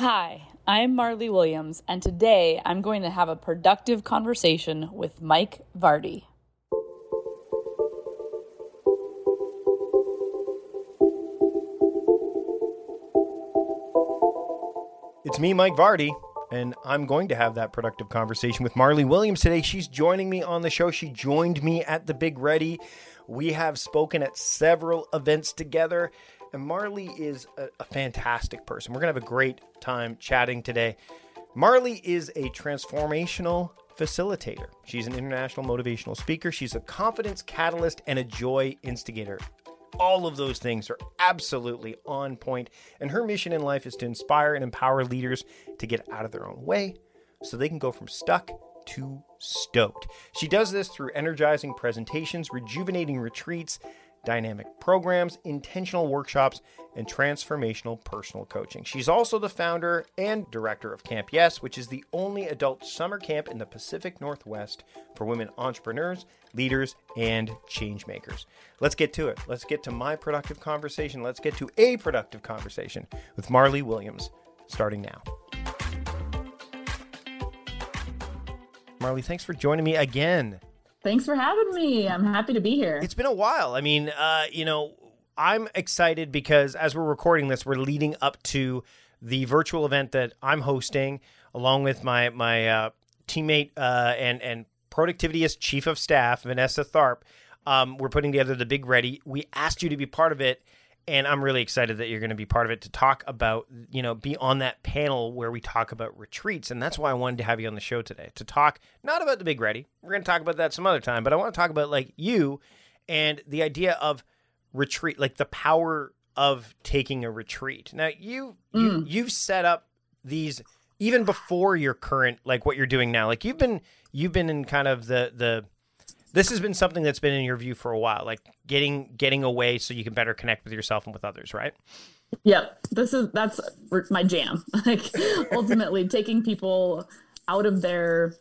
Hi, I'm Marli Williams, and today I'm going to have a productive conversation with Mike Vardy. It's me, Mike Vardy, and I'm going to have that productive conversation with Marli Williams today. She's joining me on the show. She joined me at the Big Ready. We have spoken at several events together, and Marli is a, a fantastic person. We're going to have a great time chatting today. Marli is a transformational facilitator. She's an international motivational speaker. She's a confidence catalyst and a joy instigator. All of those things are absolutely on point, and her mission in life is to inspire and empower leaders to get out of their own way so they can go from stuck to stoked. She does this through energizing presentations, rejuvenating retreats, dynamic programs, intentional workshops, and transformational personal coaching. She's also the founder and director of Camp Yes, which is the only adult summer camp in the Pacific Northwest for women entrepreneurs, leaders, and change makers. Let's get to it. Let's get to my productive conversation. Let's get to a productive conversation with Marli Williams starting now. Marli, thanks for joining me again. Thanks for having me. I'm happy to be here. It's been a while. I mean, uh, you know, I'm excited because as we're recording this, we're leading up to the virtual event that I'm hosting along with my my uh, teammate uh, and and productivityist chief of staff Vanessa Tharp. Um, we're putting together the Big Ready. We asked you to be part of it, and I'm really excited that you're going to be part of it to talk about, you know, be on that panel where we talk about retreats. And that's why I wanted to have you on the show today to talk not about the Big Ready. We're going to talk about that some other time, but I want to talk about like you and the idea of retreat, like the power of taking a retreat. Now, you, mm. you you've set up these even before your current like what you're doing now. Like you've been you've been in kind of the the this has been something that's been in your view for a while, like getting getting away so you can better connect with yourself and with others, right? Yep. This is that's my jam. Like ultimately taking people out of their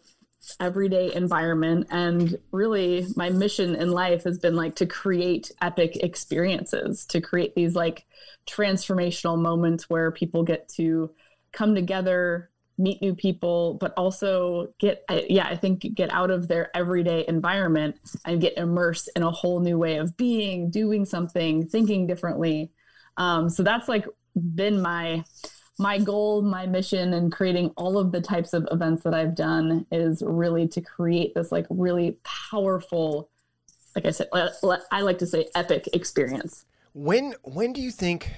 everyday environment and really my mission in life has been like to create epic experiences, to create these like transformational moments where people get to come together meet new people, but also get, yeah, I think get out of their everyday environment and get immersed in a whole new way of being, doing something, thinking differently. Um, so that's like been my my goal, my mission, and creating all of the types of events that I've done is really to create this like really powerful, like I said, I like to say epic experience. When when do you think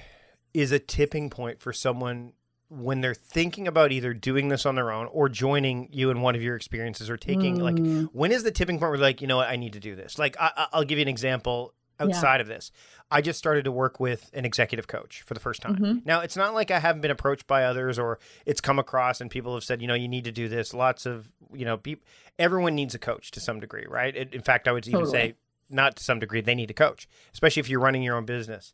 is a tipping point for someone when they're thinking about either doing this on their own or joining you in one of your experiences or taking mm. like when is the tipping point where like you know what I need to do this like I, will give you an example outside yeah. of this I just started to work with an executive coach for the first time mm-hmm. now it's not like I haven't been approached by others or it's come across and people have said you know you need to do this lots of you know people everyone needs a coach to some degree right it, in fact I would even totally. say not to some degree they need a coach especially if you're running your own business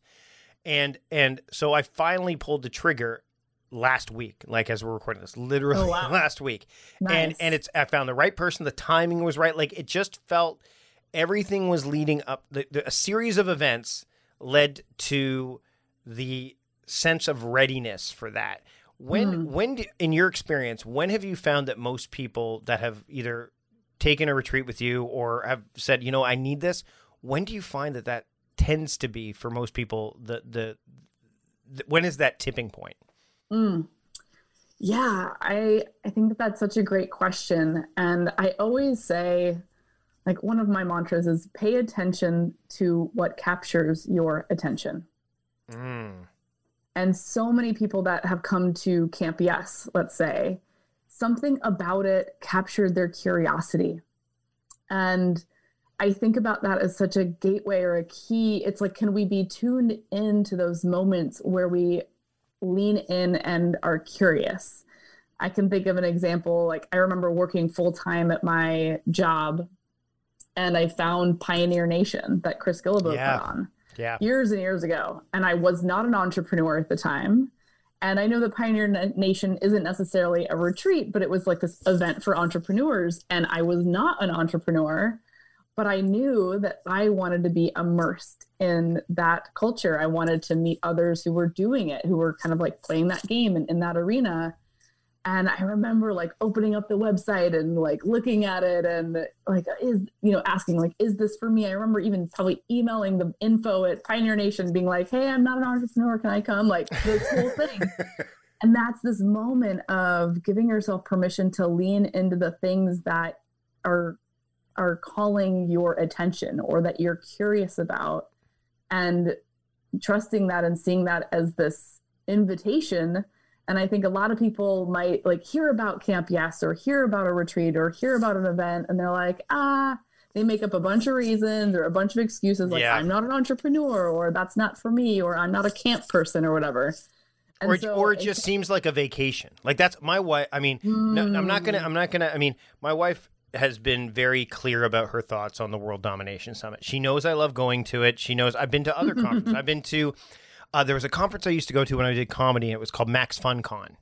and and so I finally pulled the trigger last week, like as we're recording this, literally oh, wow. last week. Nice. And and it's I found the right person, the timing was right. Like it just felt everything was leading up the, the, a series of events led to the sense of readiness for that. When mm. when do, in your experience, when have you found that most people that have either taken a retreat with you or have said, you know, I need this, when do you find that that tends to be for most people the the, the when is that tipping point? Mm. Yeah, I I think that that's such a great question, and I always say, like one of my mantras is pay attention to what captures your attention. Mm. And so many people that have come to Camp Yes, let's say, something about it captured their curiosity, and I think about that as such a gateway or a key. It's like, can we be tuned into those moments where we lean in and are curious. I can think of an example like I remember working full time at my job and I found Pioneer Nation that Chris Guillebeau yeah. put on yeah. years and years ago. And I was not an entrepreneur at the time. And I know that Pioneer Nation isn't necessarily a retreat, but it was like this event for entrepreneurs. And I was not an entrepreneur, but I knew that I wanted to be immersed in that culture. I wanted to meet others who were doing it, who were kind of like playing that game in, in that arena. And I remember like opening up the website and like looking at it and like is you know asking like is this for me? I remember even probably emailing the info at Pioneer Nation being like, "Hey, I'm not an entrepreneur, can I come?" Like this whole thing. and that's this moment of giving yourself permission to lean into the things that are are calling your attention or that you're curious about and trusting that and seeing that as this invitation and i think a lot of people might like hear about camp yes or hear about a retreat or hear about an event and they're like ah they make up a bunch of reasons or a bunch of excuses like yeah. i'm not an entrepreneur or that's not for me or i'm not a camp person or whatever and or, so or it just seems like a vacation like that's my wife i mean mm. no, i'm not gonna i'm not gonna i mean my wife has been very clear about her thoughts on the World Domination Summit. She knows I love going to it. She knows I've been to other conferences. I've been to uh, there was a conference I used to go to when I did comedy. And it was called Max Fun Con,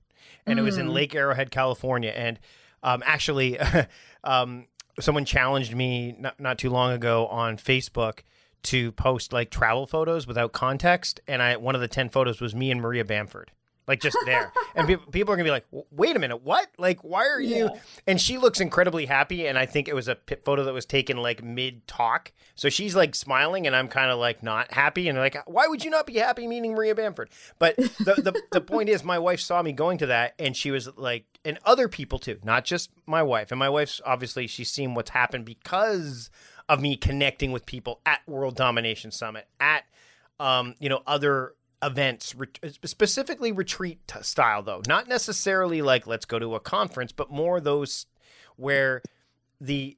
and mm. it was in mm. Lake Arrowhead, California. And um, actually, um, someone challenged me not, not too long ago on Facebook to post like travel photos without context, and I one of the ten photos was me and Maria Bamford like just there. and people, people are gonna be like, "Wait a minute, what? Like, why are you?" Yeah. And she looks incredibly happy, and I think it was a photo that was taken like mid talk, so she's like smiling, and I'm kind of like not happy, and like, why would you not be happy meeting Maria Bamford? But the the the point is, my wife saw me going to that, and she was like, and other people too, not just my wife, and my wife's obviously she's seen what's happened because of me connecting with people at World Domination Summit at um, you know other events, specifically retreat style, though. Not necessarily like let's go to a conference, but more those where the.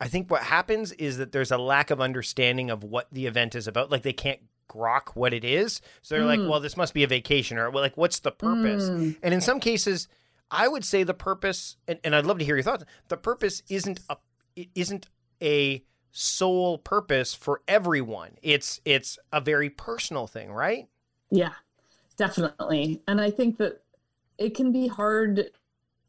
I think what happens is that there's a lack of understanding of what the event is about. Like they can't grok what it is. So they're mm. like, well, this must be a vacation or well, like, what's the purpose? Mm. And in some cases, I would say the purpose, and, and I'd love to hear your thoughts. The purpose isn't a, it isn't a sole purpose for everyone. It's, it's a very personal thing, right? Yeah, definitely. And I think that it can be hard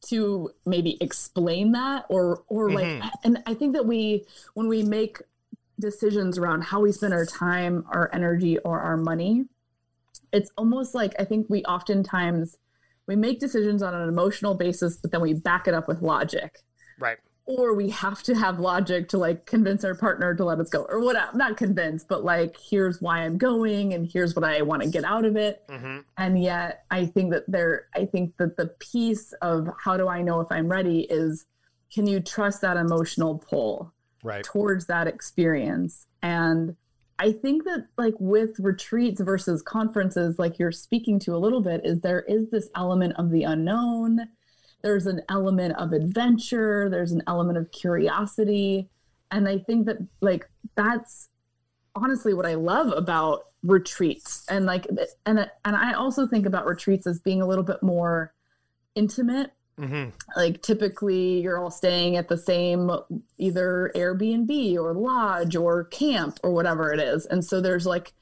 to maybe explain that or or mm-hmm. like and I think that we when we make decisions around how we spend our time, our energy or our money, it's almost like I think we oftentimes we make decisions on an emotional basis but then we back it up with logic. Right or we have to have logic to like convince our partner to let us go or what not convince but like here's why i'm going and here's what i want to get out of it. Mm-hmm. and yet i think that there i think that the piece of how do i know if i'm ready is can you trust that emotional pull right. towards that experience? And i think that like with retreats versus conferences like you're speaking to a little bit is there is this element of the unknown there's an element of adventure there's an element of curiosity. And i think that like that's honestly what i love about retreats. And like and and i also think about retreats as being a little bit more intimate. Mm-hmm. like typically you're all staying at the same either airbnb or lodge or camp or whatever it is. And so there's like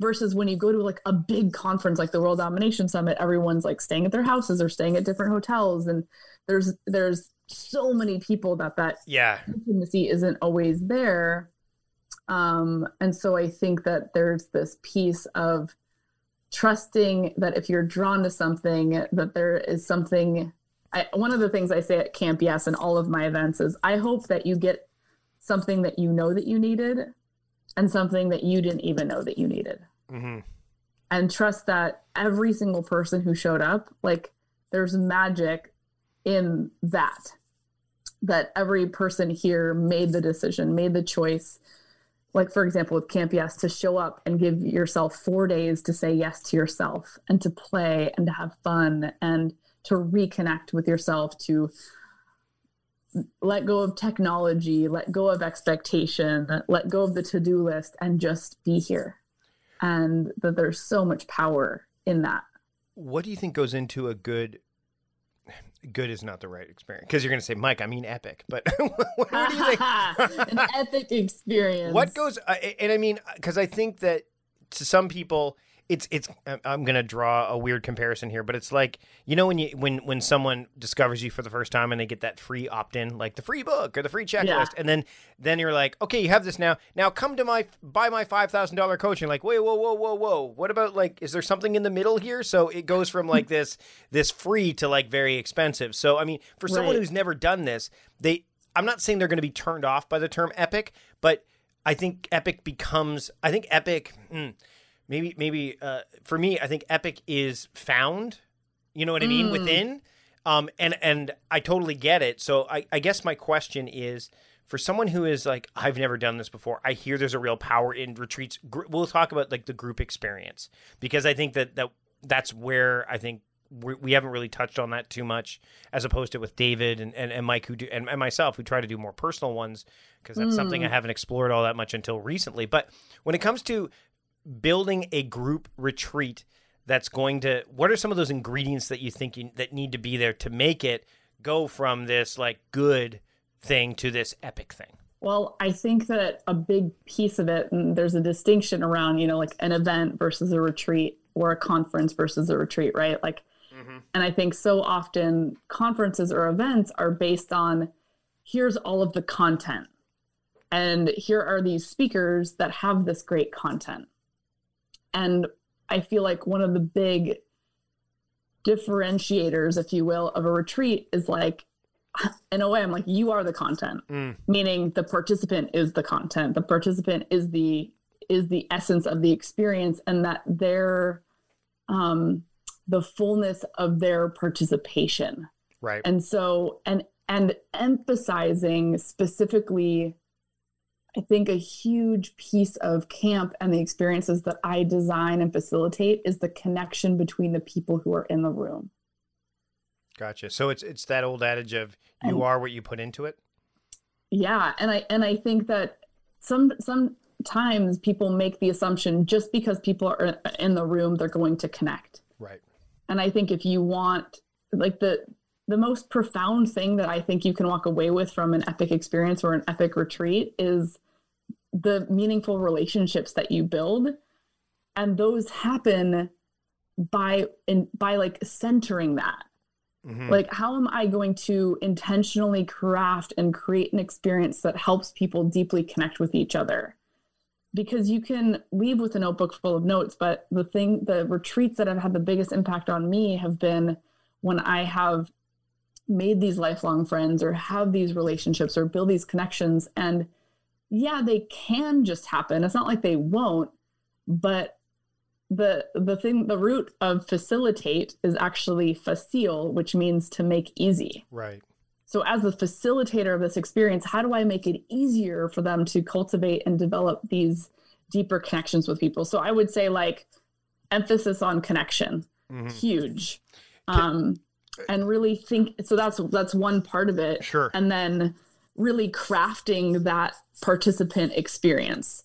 versus when you go to like a big conference like the World Domination Summit, everyone's like staying at their houses or staying at different hotels, and there's there's so many people that that yeah intimacy isn't always there. Um, and so I think that there's this piece of trusting that if you're drawn to something, that there is something. I, one of the things I say at Camp Yes and all of my events is I hope that you get something that you know that you needed and something that you didn't even know that you needed mm-hmm. and trust that every single person who showed up, like there's magic in that. That every person here made the decision, made the choice. Like, for example, with Camp Yes, to show up and give yourself four days to say yes to yourself and to play and to have fun and to reconnect with yourself, to let go of technology, let go of expectation, let go of the to do list, and just be here and that there's so much power in that. What do you think goes into a good? Good is not the right experience because you're going to say, Mike. I mean, epic. But what, do you think? An epic experience. What goes? Uh, and I mean, because I think that to some people, it's it's I'm gonna draw a weird comparison here, but it's like you know when you when when someone discovers you for the first time and they get that free opt in, like the free book or the free checklist, yeah. and then then you're like, okay, you have this now. Now come to my buy my five thousand dollar coaching. Like, wait, whoa, whoa, whoa, whoa. What about like, is there something in the middle here? So it goes from like this this free to like very expensive. So I mean, for someone who's never done this, they I'm not saying they're going to be turned off by the term epic, but I think epic becomes I think epic. Mm, maybe maybe uh, for me, I think epic is found. You know what I mean mm. within, um, and and I totally get it. So I, I guess my question is for someone who is like I've never done this before. I hear there's a real power in retreats. We'll talk about like the group experience because I think that that that's where I think we haven't really touched on that too much as opposed to with David and, and, and Mike who do and, and myself who try to do more personal ones because that's mm. something I hmm. haven't explored all that much until recently. But when it comes to building a group retreat that's going to what are some of those ingredients that you think you, that need to be there to make it go from this like good thing to this epic thing? Well i think that a big piece of it and there's a distinction around you know like an event versus a retreat or a conference versus a retreat right? Like mm-hmm. and i think so often conferences or events are based on here's all of the content and here are these speakers that have this great content and I feel like one of the big differentiators, if you will, of a retreat is like, in a way, I'm like, you are the content, mm. meaning the participant is the content. The participant is the is the essence of the experience, and that their um, the fullness of their participation. Right. And so, and and emphasizing specifically I think a huge piece of camp and the experiences that I design and facilitate is the connection between the people who are in the room. Gotcha. So it's it's that old adage of you and, are what you put into it. Yeah, and I and I think that some sometimes people make the assumption just because people are in the room they're going to connect. Right. And I think if you want like the the most profound thing that I think you can walk away with from an epic experience or an epic retreat is the meaningful relationships that you build. And those happen by in by like centering that. Mm-hmm. Like how am I going to intentionally craft and create an experience that helps people deeply connect with each other? Because you can leave with a notebook full of notes, but the thing the retreats that have had the biggest impact on me have been when I have made these lifelong friends or have these relationships or build these connections. And yeah they can just happen. It's not like they won't but the the thing the root of facilitate is actually facile which means to make easy. Right. So as the facilitator of this experience how do i make it easier for them to cultivate and develop these deeper connections with people? So i would say like emphasis on connection. Mm-hmm. huge. Um and really think so that's that's one part of it. Sure. And then really crafting that participant experience.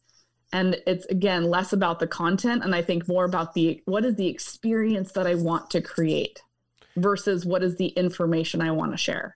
And it's again less about the content and i think more about the what is the experience that i want to create versus what is the information i want to share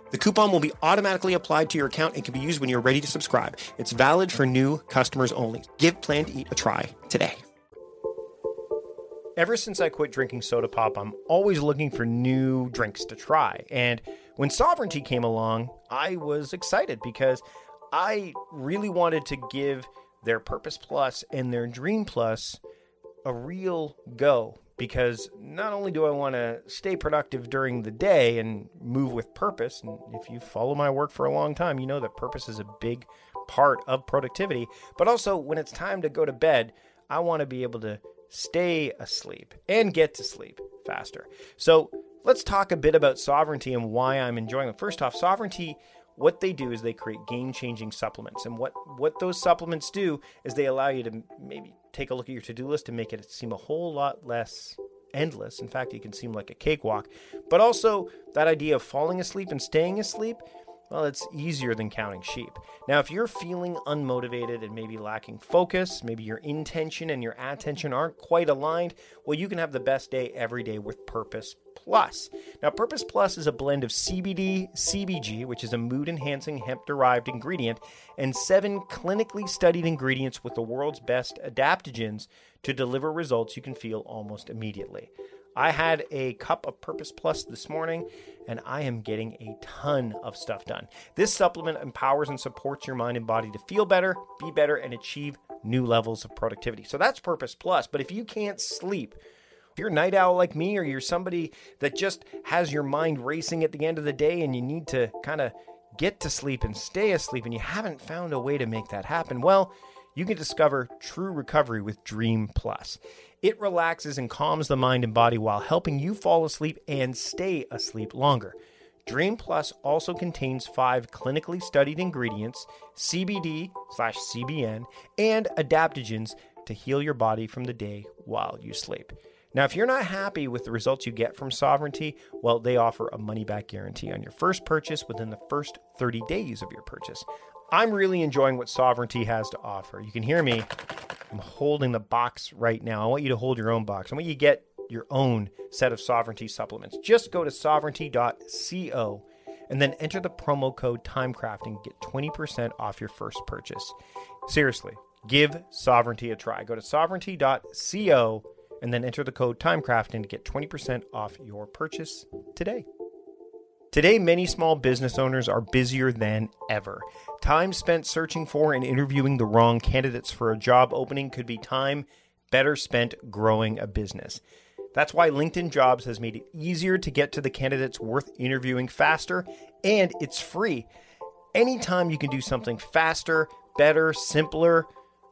The coupon will be automatically applied to your account and can be used when you're ready to subscribe. It's valid for new customers only. Give Plan to Eat a try today. Ever since I quit drinking soda pop, I'm always looking for new drinks to try. And when Sovereignty came along, I was excited because I really wanted to give their Purpose Plus and their Dream Plus a real go because not only do I want to stay productive during the day and move with purpose, and if you follow my work for a long time, you know that purpose is a big part of productivity, but also when it's time to go to bed, I want to be able to stay asleep and get to sleep faster. So let's talk a bit about sovereignty and why I'm enjoying it. First off, sovereignty what they do is they create game-changing supplements and what what those supplements do is they allow you to maybe take a look at your to-do list and make it seem a whole lot less endless. In fact it can seem like a cakewalk. But also that idea of falling asleep and staying asleep well, it's easier than counting sheep. Now, if you're feeling unmotivated and maybe lacking focus, maybe your intention and your attention aren't quite aligned, well, you can have the best day every day with Purpose Plus. Now, Purpose Plus is a blend of CBD, CBG, which is a mood enhancing hemp derived ingredient, and seven clinically studied ingredients with the world's best adaptogens to deliver results you can feel almost immediately. I had a cup of Purpose Plus this morning and I am getting a ton of stuff done. This supplement empowers and supports your mind and body to feel better, be better, and achieve new levels of productivity. So that's Purpose Plus. But if you can't sleep, if you're a night owl like me, or you're somebody that just has your mind racing at the end of the day and you need to kind of get to sleep and stay asleep and you haven't found a way to make that happen, well, you can discover true recovery with Dream Plus. It relaxes and calms the mind and body while helping you fall asleep and stay asleep longer. Dream Plus also contains five clinically studied ingredients, CBD slash CBN, and adaptogens to heal your body from the day while you sleep. Now, if you're not happy with the results you get from Sovereignty, well, they offer a money back guarantee on your first purchase within the first 30 days of your purchase. I'm really enjoying what Sovereignty has to offer. You can hear me. I'm holding the box right now. I want you to hold your own box. I want you to get your own set of Sovereignty supplements. Just go to sovereignty.co and then enter the promo code TIMECRAFTING. Get 20% off your first purchase. Seriously, give Sovereignty a try. Go to sovereignty.co and then enter the code TIMECRAFTING to get 20% off your purchase today. Today, many small business owners are busier than ever. Time spent searching for and interviewing the wrong candidates for a job opening could be time better spent growing a business. That's why LinkedIn Jobs has made it easier to get to the candidates worth interviewing faster, and it's free. Anytime you can do something faster, better, simpler,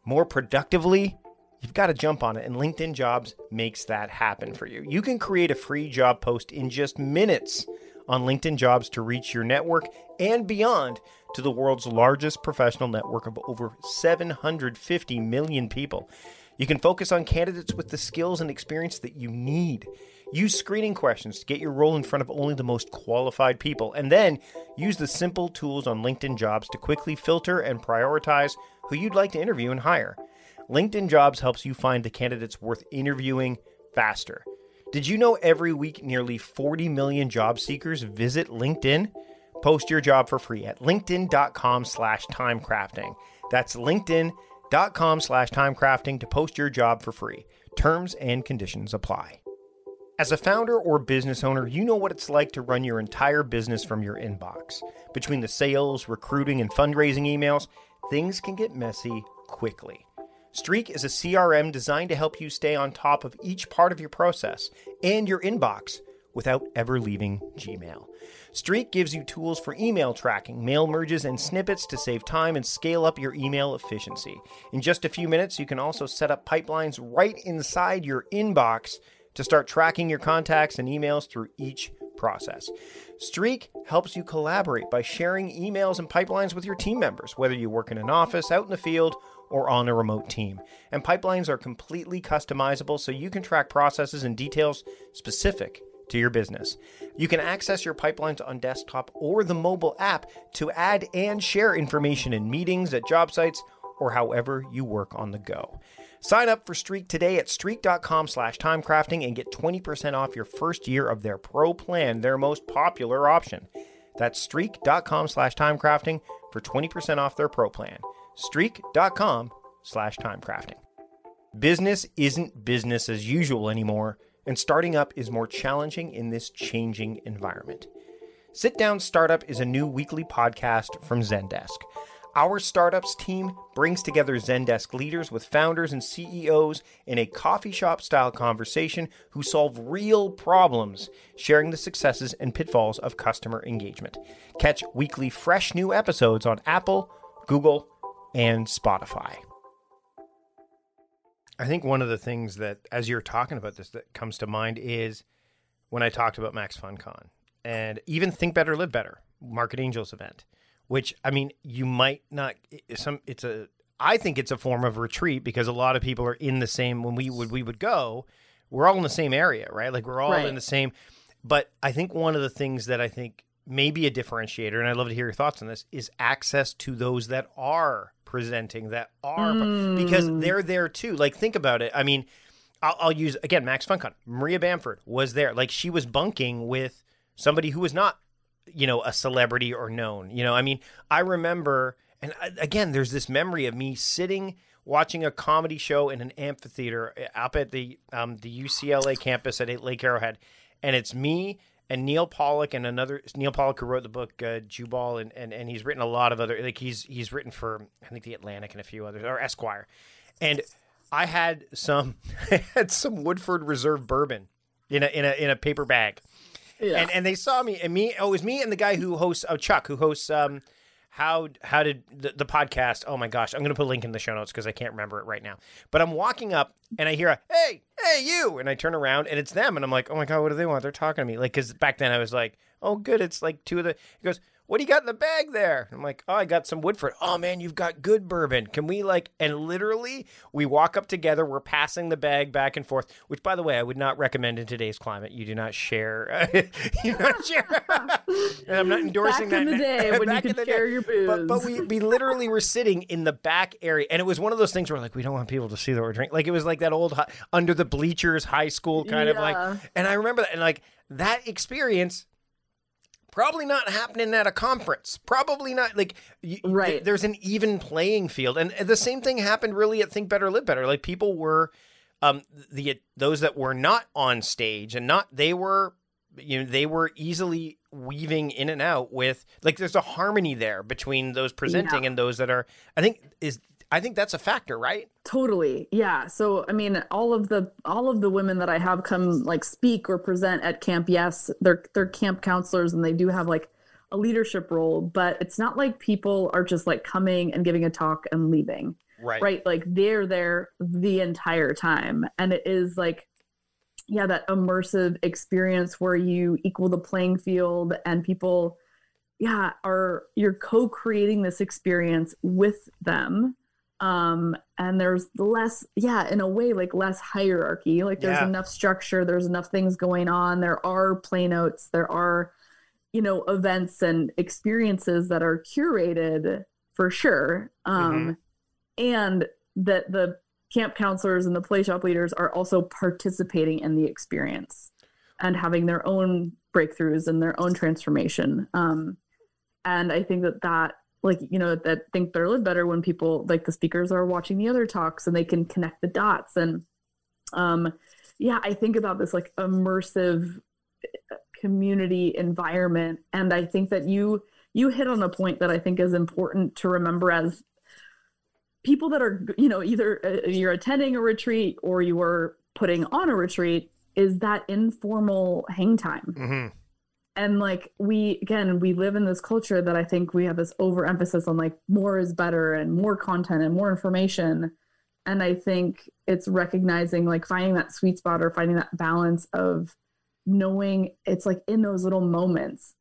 more productively, you've got to jump on it, and LinkedIn Jobs makes that happen for you. You can create a free job post in just minutes on LinkedIn Jobs to reach your network and beyond to the world's largest professional network of over 750 million people. You can focus on candidates with the skills and experience that you need. Use screening questions to get your role in front of only the most qualified people, and then use the simple tools on LinkedIn Jobs to quickly filter and prioritize who you'd like to interview and hire. LinkedIn Jobs helps you find the candidates worth interviewing faster. Did you know every week nearly 40 million job seekers visit LinkedIn? Post your job for free at linkedin.com slash timecrafting. That's linkedin.com slash timecrafting to post your job for free. Terms and conditions apply. As a founder or business owner, you know what it's like to run your entire business from your inbox. Between the sales, recruiting, and fundraising emails, things can get messy quickly. Streak is a CRM designed to help you stay on top of each part of your process and your inbox without ever leaving Gmail. Streak gives you tools for email tracking, mail merges, and snippets to save time and scale up your email efficiency. In just a few minutes, you can also set up pipelines right inside your inbox to start tracking your contacts and emails through each process. Streak helps you collaborate by sharing emails and pipelines with your team members, whether you work in an office, out in the field, or on a remote team. And pipelines are completely customizable so you can track processes and details specific to your business. You can access your pipelines on desktop or the mobile app to add and share information in meetings, at job sites, or however you work on the go. Sign up for Streak today at streak.com slash timecrafting and get 20% off your first year of their pro plan, their most popular option. That's streak.com slash timecrafting for 20% off their pro plan streak.com slash timecrafting. Business isn't business as usual anymore, and starting up is more challenging in this changing environment. Sit Down Startup is a new weekly podcast from Zendesk. Our startups team brings together Zendesk leaders with founders and CEOs in a coffee shop style conversation who solve real problems, sharing the successes and pitfalls of customer engagement. Catch weekly fresh new episodes on Apple, Google, and Spotify. I think one of the things that, as you're talking about this, that comes to mind is when I talked about Max FunCon and even Think Better, Live Better, Marc and Angel's event which I mean, you might not. Some it's a. I think it's a form of retreat because a lot of people are in the same. When we would we would go, we're all in the same area, right? Like we're all right. in the same. But I think one of the things that I think may be a differentiator, and I'd love to hear your thoughts on this, is access to those that are presenting, that are mm. because they're there too. Like think about it. I mean, I'll, I'll use again Max FunCon. Maria Bamford was there. Like she was bunking with somebody who was not you know, a celebrity or known. You know, I mean, I remember, and again, there's this memory of me sitting watching a comedy show in an amphitheater uh, up at the um, the UCLA campus at Lake Arrowhead, and it's me and Neal Pollack and another Neal Pollack who wrote the book uh, Jewball and, and and he's written a lot of other like he's he's written for I think the Atlantic and a few others or Esquire, and I had some I had some Woodford Reserve bourbon in a in a in a paper bag, yeah. And and they saw me and me. Oh, it was me and the guy who hosts. Oh, Chuck, who hosts. Um, how how did the, the podcast? Oh my gosh, I'm gonna put a link in the show notes because I can't remember it right now. But I'm walking up and I hear a hey hey you, and I turn around and it's them, and I'm like, oh my god, what do they want? They're talking to me. Like, because back then I was like, oh good, it's like two of the. He goes, what do you got in the bag there? I'm like, oh, I got some Woodford. Oh man, you've got good bourbon. Can we like? And literally, we walk up together. We're passing the bag back and forth. Which, by the way, I would not recommend in today's climate. You do not share. you not share. and I'm not endorsing back that. in the day when you could share day. your booze. But, but we we literally were sitting in the back area, and it was one of those things where like we don't want people to see that we're drinking. Like it was like that old under the bleachers high school kind yeah. of like. And I remember that, and like that experience probably not happening at a conference. Probably not like right. Th- there's an even playing field, and the same thing happened really at Think Better Live Better. Like people were, um, the those that were not on stage and not they were, you know, they were easily weaving in and out with like there's a harmony there between those presenting yeah. and those that are. I think is I think that's a factor, right? Totally. Yeah. So I mean, all of the all of the women that I have come like speak or present at Camp Yes, they're they're camp counselors and they do have like a leadership role, but it's not like people are just like coming and giving a talk and leaving. Right. Right. Like they're there the entire time. And it is like yeah, that immersive experience where you equal the playing field and people yeah, are you're co-creating this experience with them um and there's less yeah in a way like less hierarchy like there's yeah. enough structure there's enough things going on there are play notes there are you know events and experiences that are curated for sure um mm-hmm. and that the camp counselors and the play shop leaders are also participating in the experience and having their own breakthroughs and their own transformation um and i think that that like you know that think better live better when people like the speakers are watching the other talks and they can connect the dots. And um yeah i think about this like immersive uh, community environment. And i think that you you hit on a point that i think is important to remember as people that are you know either uh, you're attending a retreat or you are putting on a retreat is that informal hang time. Mm-hmm and like we again we live in this culture that i think we have this overemphasis on like more is better and more content and more information. And i think it's recognizing like finding that sweet spot or finding that balance of knowing it's like in those little moments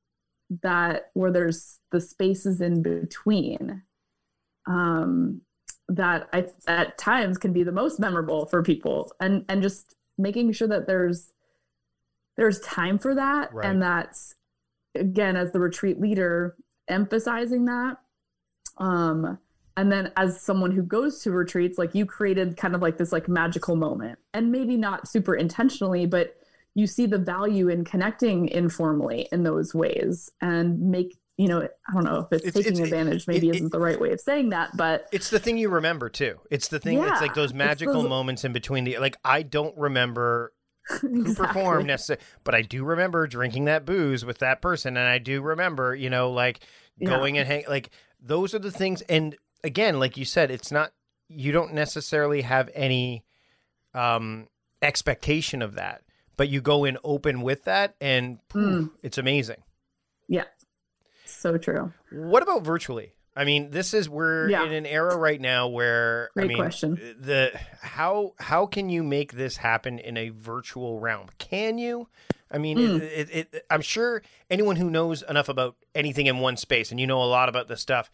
that where there's the spaces in between um that I, at times can be the most memorable for people. And and just making sure that there's there's time for that. Right. and that's again as the retreat leader emphasizing that. Um and then as someone who goes to retreats like you created kind of like this like magical moment. And maybe not super intentionally but you see the value in connecting informally in those ways and make you know i don't know if it's, it's taking it's, advantage maybe isn't the right way of saying that but it's the thing you remember too. It's the thing yeah, it's like those magical those, moments in between the like i don't remember exactly. who performed necessarily. But I do remember drinking that booze with that person, and I do remember, you know, like going yeah. and hang like those are the things. And again, like you said, it's not you don't necessarily have any um, expectation of that, but you go in open with that, and poof, Mm. it's amazing. Yeah. So true. What about virtually? I mean, this is we're Yeah. in an era right now where I mean, question. the how how can you make this happen in a virtual realm? Can you? I mean, Mm. it, it, it, I'm sure anyone who knows enough about anything in one space, and you know a lot about this stuff,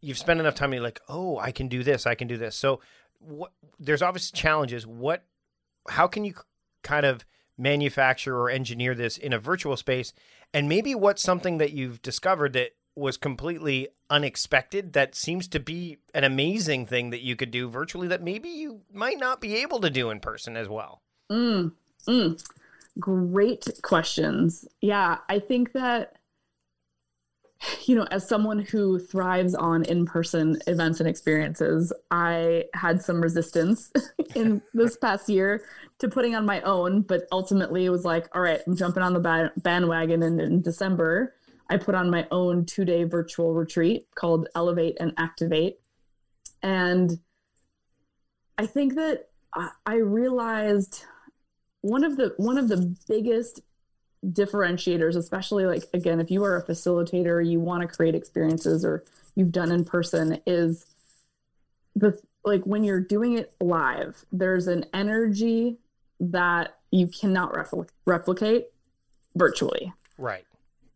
you've spent enough time. You're like, oh, I can do this, I can do this. So, what? There's obvious challenges. What? How can you kind of manufacture or engineer this in a virtual space? And maybe what's something that you've discovered that was completely unexpected that seems to be an amazing thing that you could do virtually that maybe you might not be able to do in person as well. Mm, mm. Great questions. Yeah, I think that, you know, as someone who thrives on in person events and experiences, I had some resistance in this past year to putting on my own, but ultimately it was like, all right, I'm jumping on the bandwagon. And in December, I put on my own two day virtual retreat called Elevate and Activate. And I think that I, realized one of the one of the biggest differentiators especially like again if you are a facilitator you want to create experiences or you've done in person is the like when you're doing it live there's an energy that you cannot repl- replicate virtually Right.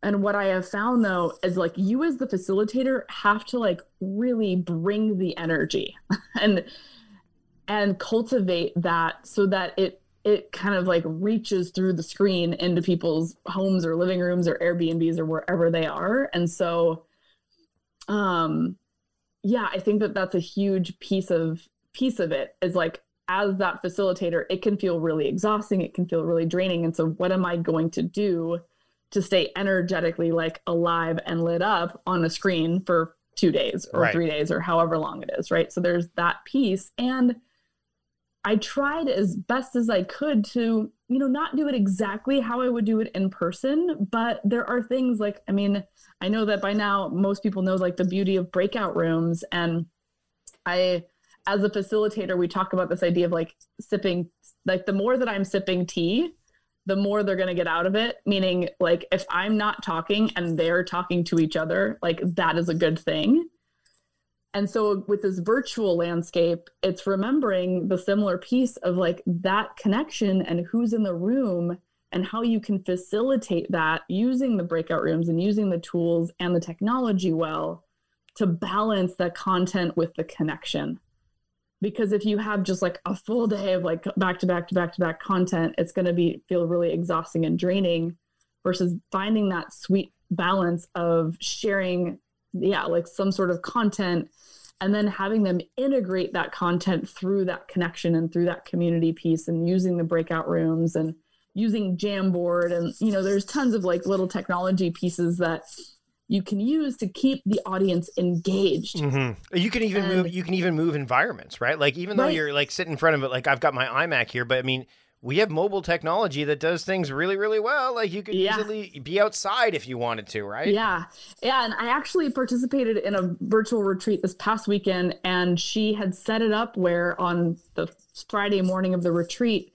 And what I have found though is like you as the facilitator have to like really bring the energy and and cultivate that so that it it kind of like reaches through the screen into people's homes or living rooms or Airbnbs or wherever they are. And so um yeah, I think that that's a huge piece of piece of it is like as that facilitator, it can feel really exhausting, it can feel really draining. And so what am I going to do to stay energetically like alive and lit up on a screen for two days or Right. three days or however long it is, right? So there's that piece. And I tried as best as I could to, you know, not do it exactly how I would do it in person, but there are things like, I mean, I know that by now most people know like the beauty of breakout rooms. And I, as a facilitator, we talk about this idea of like sipping, like the more that I'm sipping tea, the more they're going to get out of it. Meaning, like, if I'm not talking and they're talking to each other, like, that is a good thing. And so, with this virtual landscape, it's remembering the similar piece of like that connection and who's in the room and how you can facilitate that using the breakout rooms and using the tools and the technology well to balance the content with the connection because if you have just like a full day of like back to back to back to back content it's going to be feel really exhausting and draining versus finding that sweet balance of sharing yeah like some sort of content and then having them integrate that content through that connection and through that community piece and using the breakout rooms and using jamboard and you know there's tons of like little technology pieces that you can use to keep the audience engaged hmm You can even And- move. You can even move environments, right? Like even though Right. you're like sitting in front of it, like I've got my iMac here, but I mean, we have mobile technology that does things really, really well. Like you could Yeah. easily be outside if you wanted to, right? Yeah. Yeah. And I actually participated in a virtual retreat this past weekend, and she had set it up where on the Friday morning of the retreat,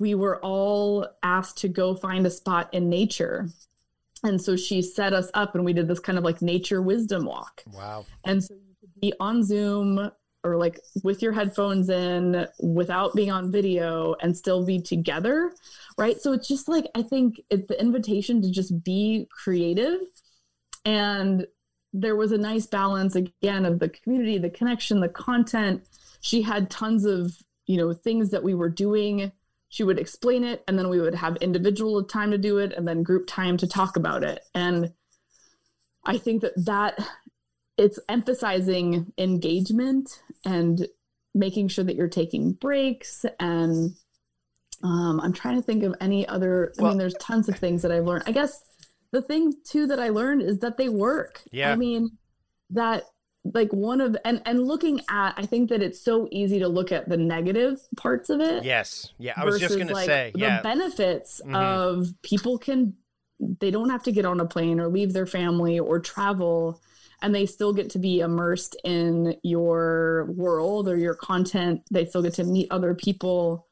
we were all asked to go find a spot in nature. And so she set us up, and we did this kind of like nature wisdom walk. Wow. And so you could be on Zoom or like with your headphones in without being on video and still be together. Right. So it's just like, I think it's the invitation to just be creative. And there was a nice balance again of the community, the connection, the content. She had tons of, you know, things that we were doing. She would explain it and then we would have individual time to do it and then group time to talk about it. And I think that that it's emphasizing engagement and making sure that you're taking breaks and um, i'm trying to think of any other i Well- mean there's tons of things that i've learned i guess the thing too that i learned is that they work Yeah. i mean that like one of and and looking at i think that it's so easy to look at the negative parts of it Yes. Yeah. I was just gonna like, say. the Yeah. benefits Mhm. of people can they don't have to get on a plane or leave their family or travel and they still get to be immersed in your world or your content. They still get to meet other people.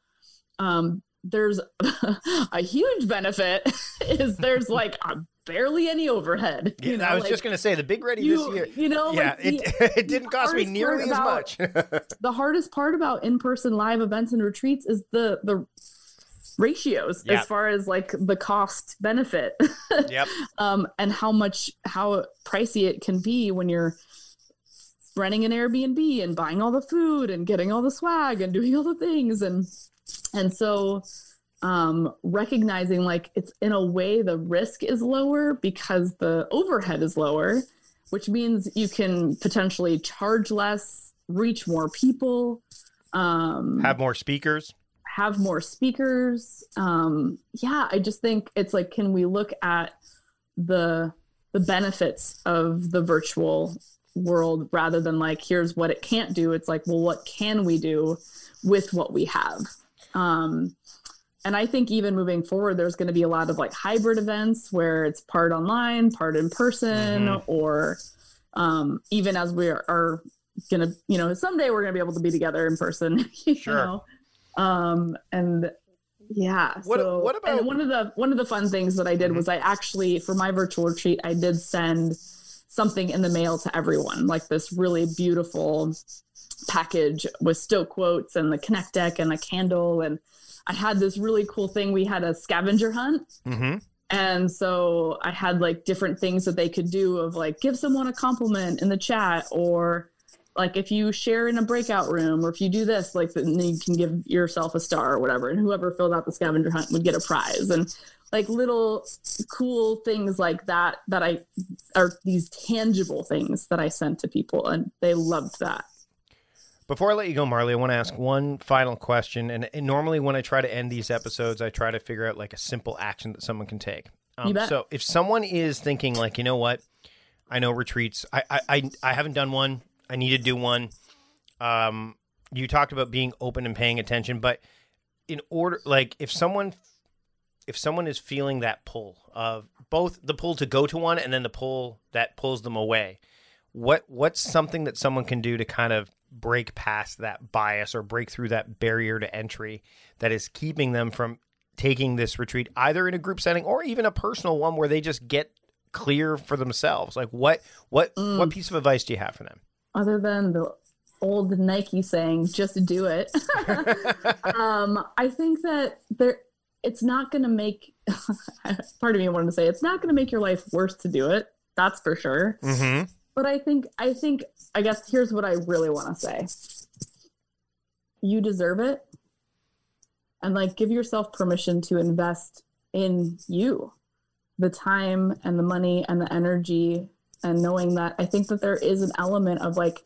Um, there's a huge benefit is there's like a, barely any overhead. You know, I was like, just going to say the big ready you, this year. You know, yeah, like it, the, it didn't cost me nearly as about, much. the hardest part about in-person live events and retreats is the the ratios Yep. as far as like the cost benefit yep. um and how much how pricey it can be when you're renting an Airbnb and buying all the food and getting all the swag and doing all the things and and so um recognizing like it's in a way the risk is lower because the overhead is lower which means you can potentially charge less reach more people um Have more speakers. have more speakers. Um yeah i just think it's like can we look at the the benefits of the virtual world rather than like here's what it can't do. It's like well what can we do with what we have? Um and i think even moving forward there's going to be a lot of like hybrid events where it's part online part in person Mhm. or um even as we are, are gonna you know someday we're gonna be able to be together in person you Sure. know? um and yeah What- so what about- and one of the one of the fun things that i did was i actually for my virtual retreat i did send something in the mail to everyone like this really beautiful package with still quotes and the connect deck and a candle and i had this really cool thing we had a scavenger hunt Mm-hmm. and so I had like different things that they could do of like give someone a compliment in the chat or like if you share in a breakout room or if you do this, like then you can give yourself a star or whatever. And whoever filled out the scavenger hunt would get a prize. And like little cool things like that that I are these tangible things that I sent to people and they loved that. Before I let you go, Marli, I want to ask one final question. And, and normally, when I try to end these episodes, I try to figure out like a simple action that someone can take. Um. So, if someone is thinking, like, you know what, I know retreats, I, I, I, I haven't done one, I need to do one. Um, you talked about being open and paying attention, but in order, like, if someone, if someone is feeling that pull of both the pull to go to one and then the pull that pulls them away, what what's something that someone can do to kind of break past that bias or break through that barrier to entry that is keeping them from taking this retreat either in a group setting or even a personal one where they just get clear for themselves like what what Mm. what piece of advice do you have for them Other than the old Nike saying, just do it. um, I think that there it's not going to make part of me wanted to say it's not going to make your life worse to do it. That's for sure. mm-hmm. But I think I think I guess here's what I really want to say. You deserve it. And like give yourself permission to invest in you. The time and the money and the energy and knowing that I think that there is an element of like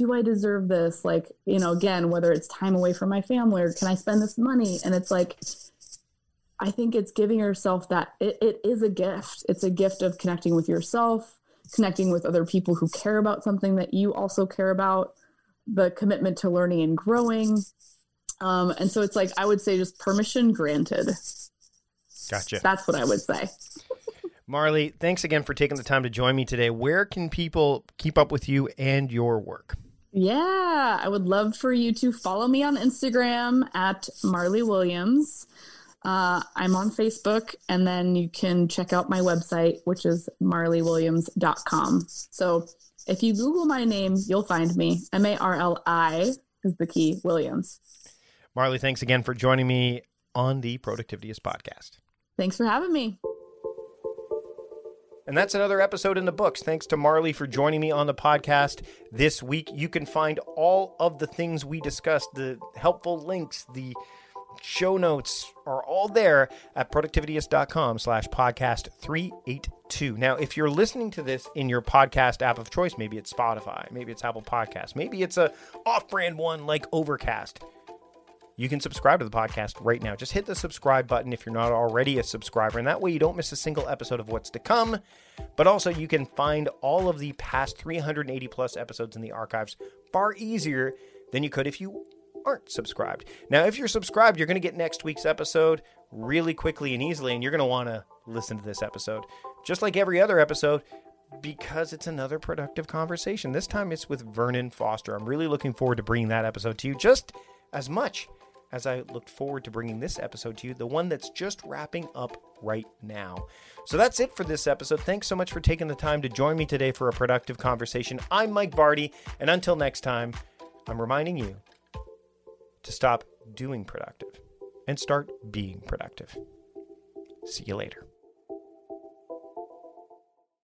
do I deserve this? Like, you know, again, whether it's time away from my family or can I spend this money? And it's like, I think it's giving yourself that it, it is a gift. It's a gift of connecting with yourself, connecting with other people who care about something that you also care about, the commitment to learning and growing. Um, and so it's like, I would say just permission granted. gotcha That's what I would say. marli thanks again for taking the time to join me today where can people keep up with you and your work Yeah, I would love for you to follow me on Instagram at Marli Williams. Uh, I'm on Facebook, and then you can check out my website, which is marliwilliams.com. So if you Google my name, you'll find me. M A R L I is the key, Williams. marli thanks again for joining me on the productivityist podcast Thanks for having me. And that's another episode in the books. Thanks to Marli for joining me on the podcast this week. You can find all of the things we discussed, the helpful links, the show notes are all there at productivityist.com slash podcast 382. Now, if you're listening to this in your podcast app of choice, maybe it's Spotify, maybe it's Apple podcast maybe it's a off-brand one like Overcast you can subscribe to the podcast right now. Just hit the subscribe button if you're not already a subscriber, and that way you don't miss a single episode of what's to come. But also, you can find all of the past 380 plus episodes in the archives far easier than you could if you aren't subscribed. Now, if you're subscribed, you're going to get next week's episode really quickly and easily, and you're going to want to listen to this episode. Just like every other episode, because it's another productive conversation. This time it's with Vernon Foster. I'm really looking forward to bringing that episode to you just as much as I looked forward to bringing this episode to you, the one that's just wrapping up right now. So that's it for this episode. Thanks so much for taking the time to join me today for a productive conversation. I'm Mike Vardy, and until next time, I'm reminding you to stop doing productive and start being productive. See you later.